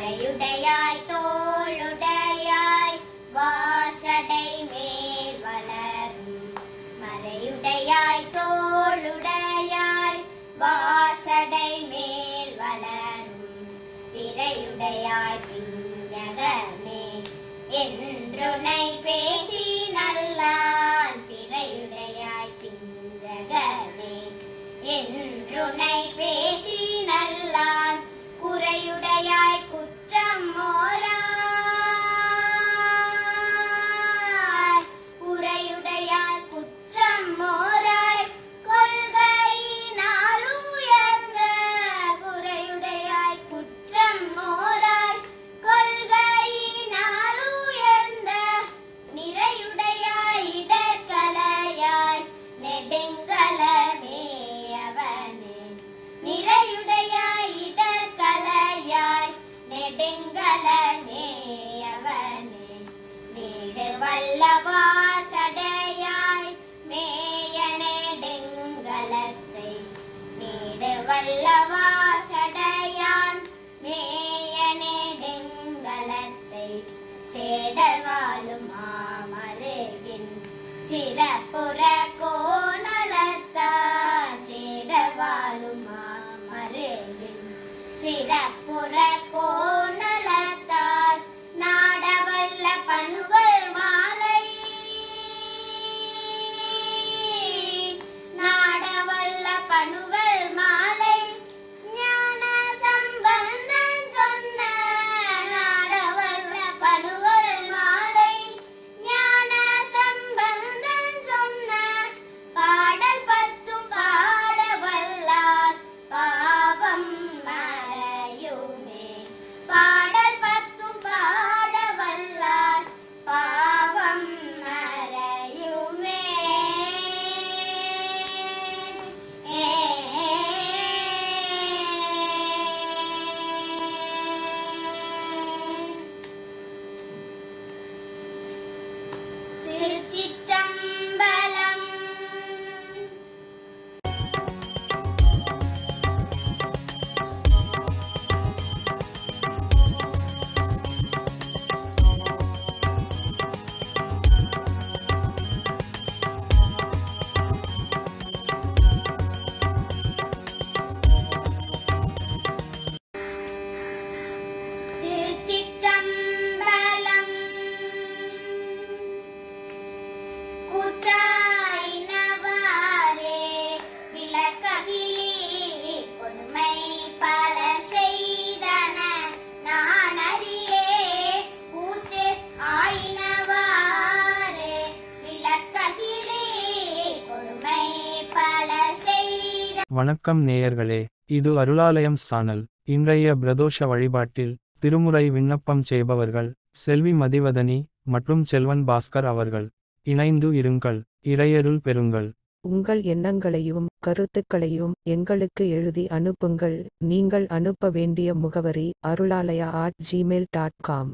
தலையுடையாய் தோளுடையாய் வாசடை மேல் வளரும் மலையுடையாய் தோளுடையாய் வாசடை மேல் வளரும் பிறையுடையாய் பிஞ்சகமே என்றுனை பேசி நல்லான். பிறையுடையாய் பிஞ்சகமே என்றுனை பேசி Love. Titi. விளக்ககிலே கொடுமை பல செய்தன நான் அறியே கூற்று விளக்ககிலே கொடுமை பல செய்த வணக்கம் நேயர்களே இது அருளாலயம் சானல். இன்றைய பிரதோஷ வழிபாட்டில் திருமுறை விண்ணப்பம் செய்பவர்கள் செல்வி மதிவதனி மற்றும் செல்வன் பாஸ்கர் அவர்கள். இணைந்து இருங்கள் இறையருள் பெறுங்கள். உங்கள் எண்ணங்களையும் கருத்துக்களையும் எங்களுக்கு எழுதி அனுப்புங்கள். நீங்கள் அனுப்ப வேண்டிய முகவரி Arulalaya at gmail dot com